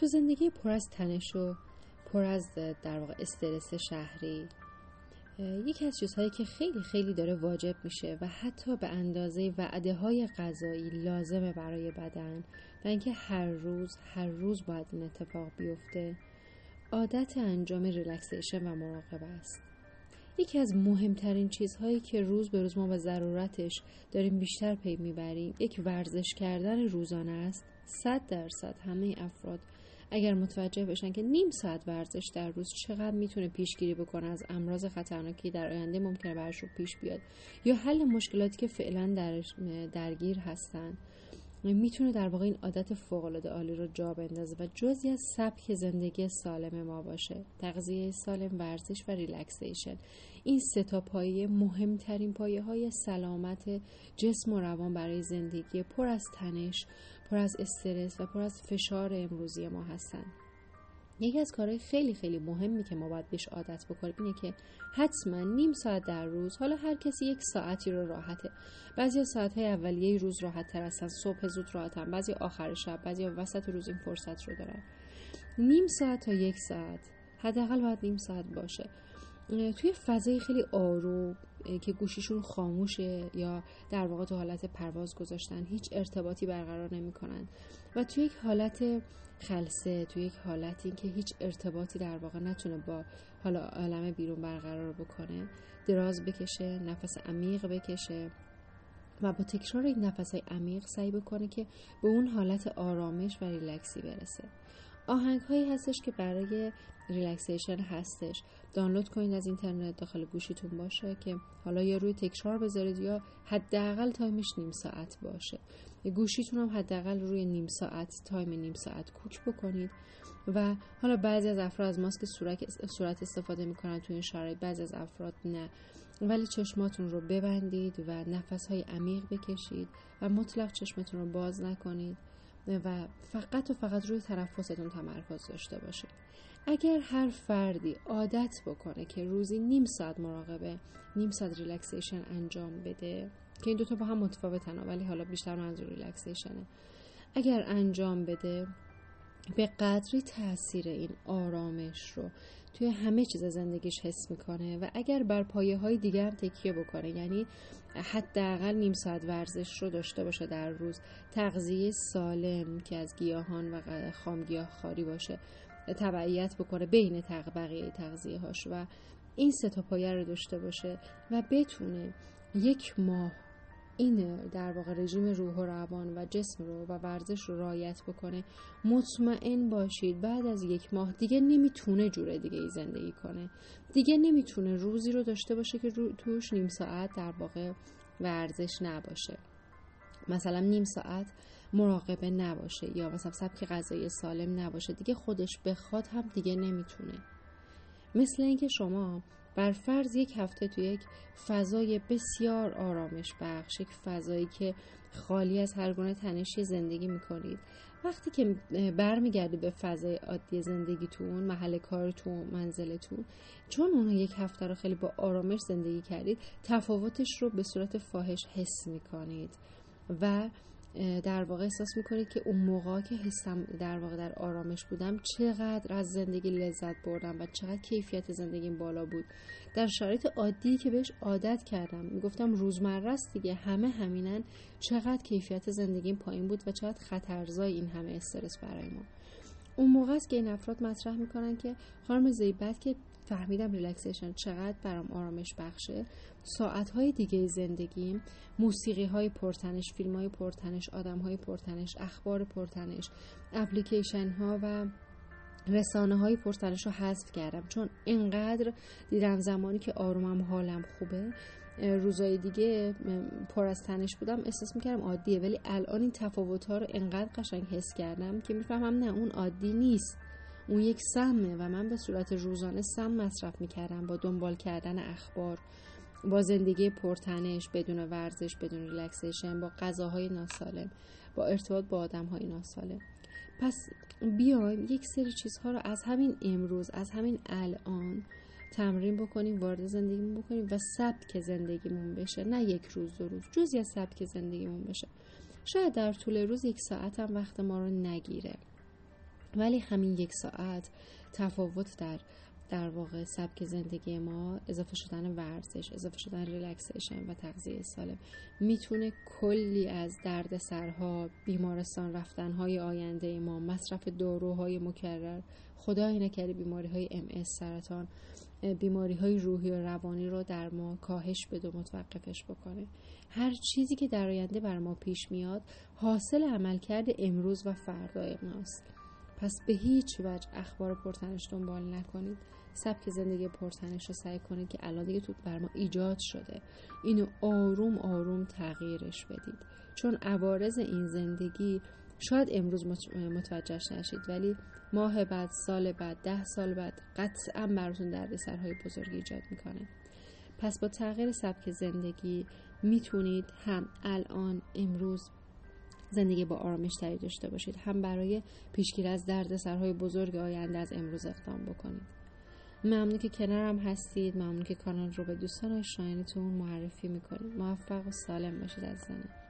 تو زندگی پر از تنش و پر از در واقع استرس شهری یکی از چیزهایی که خیلی خیلی داره واجب میشه و حتی به اندازه وعده های غذایی لازمه برای بدن و اینکه هر روز هر روز باید این اتفاق بیفته عادت انجام relaxation و مراقبه است. یکی از مهمترین چیزهایی که روز به روز ما به ضرورتش داریم بیشتر پی می‌بریم یک ورزش کردن روزانه است. صد درصد همه افراد اگر متوجه بشن که نیم ساعت ورزش در روز چقدر می‌تونه پیشگیری بکنه از امراض خطرناکی در آینده ممکنه برش رو پیش بیاد. یا حل مشکلاتی که فعلا در درگیر هستن. می‌تونه در واقع این عادت فوق العاده عالی رو جا بندازه و جزی از سبک زندگی سالم ما باشه. تغذیه سالم ورزش و ریلکسیشن. این سه تا پایه مهمترین پایه های سلامت جسم و روان برای زندگی پر از تنش پر از استرس و پر از فشار امروزی ما هستن. یکی از کارهای خیلی خیلی مهمی که ما باید بهش عادت بکنیم اینه که حتما نیم ساعت در روز حالا هر کسی یک ساعتی رو راحته. بعضی ساعت های اولیه روز راحت تر هستن صبح زود راحتن. بعضی آخر شب بعضی وسط روز این فرصت رو دارن. نیم ساعت تا یک ساعت حداقل باید نیم ساعت باشه. توی فضای خیلی آروم که گوشیشون خاموشه یا در واقع تو حالت پرواز گذاشتن هیچ ارتباطی برقرار نمی‌کنن. و توی یک حالت خلسه توی یک حالتی که هیچ ارتباطی در واقع نتونه با حالا عالم بیرون برقرار بکنه دراز بکشه نفس عمیق بکشه و با تکرار این نفس های عمیق سعی بکنه که به اون حالت آرامش و ریلکسی برسه. آهنگ هایی هستش که برای relaxation هستش. دانلود کنید از اینترنت داخل گوشیتون باشه که حالا یا روی تکرار بذارید یا حداقل time ش نیم ساعت باشه. گوشیتون هم حداقل روی نیم ساعت time نیم ساعت کوک بکنید. و حالا بعضی از افراد ماسک صورت استفاده می‌کنن توی این شرایط بعضی از افراد نه. ولی چشماتون رو ببندید و نفس های عمیق بکشید و مطلقا چشمتون رو باز نکنید. و فقط و فقط روی تنفستون تمرکز داشته باشید. اگر هر فردی عادت بکنه که روزی نیم ساعت مراقبه نیم ساعت relaxation انجام بده که این دوتا با هم متفاوتن ولی حالا بیشتر منظور relaxation ه. اگر انجام بده به قدری تاثیر این آرامش رو توی همه چیز زندگیش حس می‌کنه و اگر بر پایه های دیگه تکیه بکنه یعنی حداقل نیم ساعت ورزش رو داشته باشه در روز تغذیه سالم که از گیاهان و خامگیاه خاری باشه تبعیت بکنه بین بقیه تغذیه هاش و این سه تا پایه رو داشته باشه و بتونه یک ماه این در واقع رژیم روح و روان و جسم رو و ورزش رو رایت بکنه. مطمئن باشید بعد از یک ماه دیگه نمی‌تونه جوره دیگه ای زندگی کنه. دیگه نمی‌تونه روزی رو داشته باشه که رو توش نیم ساعت در واقع ورزش نباشه. مثلا نیم ساعت مراقبه نباشه یا مثلا سبک غذایی سالم نباشه. دیگه خودش بخواد هم دیگه نمی‌تونه. مثل اینکه شما بر فرض یک هفته تو یک فضای بسیار آرامش بخش یک فضایی که خالی از هر گونه تنشی زندگی می‌کنید. وقتی که برمیگردی به فضای عادی زندگیتون محل کارتون منزلتون چون اون یک هفته رو خیلی با آرامش زندگی کردید تفاوتش رو به صورت فاحش حس می‌کنید و در واقع احساس می‌کنید که اون موقع که حسم در واقع در آرامش بودم چقدر از زندگی لذت بردم و چقدر کیفیت زندگیم بالا بود. در شرایط عادی که بهش عادت کردم می‌گفتم روزمره است دیگه همه همینن. چقدر کیفیت زندگیم پایین بود و چقدر خطرزای این همه استرس برای ما. اون موقع است که این افراد مطرح می‌کنن که خانم زیبت که فهمیدم ریلکسیشن چقدر برام آرامش بخشه ساعت های دیگه زندگیم موسیقی های پرتنش فیلم های پرتنش آدم های پرتنش اخبار پرتنش اپلیکیشن ها و رسانه های پرتنش رو حذف کردم. چون اینقدر دیدم زمانی که آرومم حالم خوبه. روزای دیگه پر از تنش بودم احساس می‌کردم عادیه. ولی الان این تفاوت ها رو انقدر قشنگ حس کردم که می‌فهمم نه اون عادی نیست. اون یک سمه و من به صورت روزانه سم مصرف می‌کردم با دنبال کردن اخبار با زندگی پرتنش بدون ورزش بدون relaxation با غذاهای ناسالم با ارتباط با آدم های ناسالم. پس بیایم یک سری چیزها رو از همین امروز از همین الان تمرین بکنیم وارد زندگیمون بکنیم و سبک زندگیمون بشه. نه یک روز دو روز جزی از سبک زندگیمون بشه. شاید در طول روز یک ساعت هم وقت ما رو نگیره. ولی همین یک ساعت تفاوت در در واقع سبک زندگی ما اضافه شدن ورزش اضافه شدن relaxation و تغذیه سالم می‌تونه کلی از درد سرها بیمارستان رفتن های آینده ما مصرف داروهای مکرر خدای نکرده بیماری های ام اس سرطان بیماری های روحی و روانی رو در ما کاهش بده و متوقفش بکنه. هر چیزی که در آینده بر ما پیش میاد حاصل عملکرد امروز و فردای ماست. پس به هیچ وجه اخبار پرتنش دنبال نکنید. سبک زندگی پرتنش رو سعی کنید که الان دیگه تو بر ما ایجاد شده. اینو آروم آروم تغییرش بدید. چون عوارض این زندگی شاید امروز متوجهش نشید ولی ماه بعد سال بعد ده سال بعد قطعا براتون دردسرهای بزرگی ایجاد می‌کنه. پس با تغییر سبک زندگی می‌تونید هم الان امروز زندگی با آرامش تری داشته باشید هم برای پیشگیری از دردسرهای بزرگ آینده از امروز اقدام بکنید. ممنون که کنارم هستید. ممنون که کانال رو به دوستان آشنایانتون معرفی می‌کنید. موفق و سالم باشید از زنه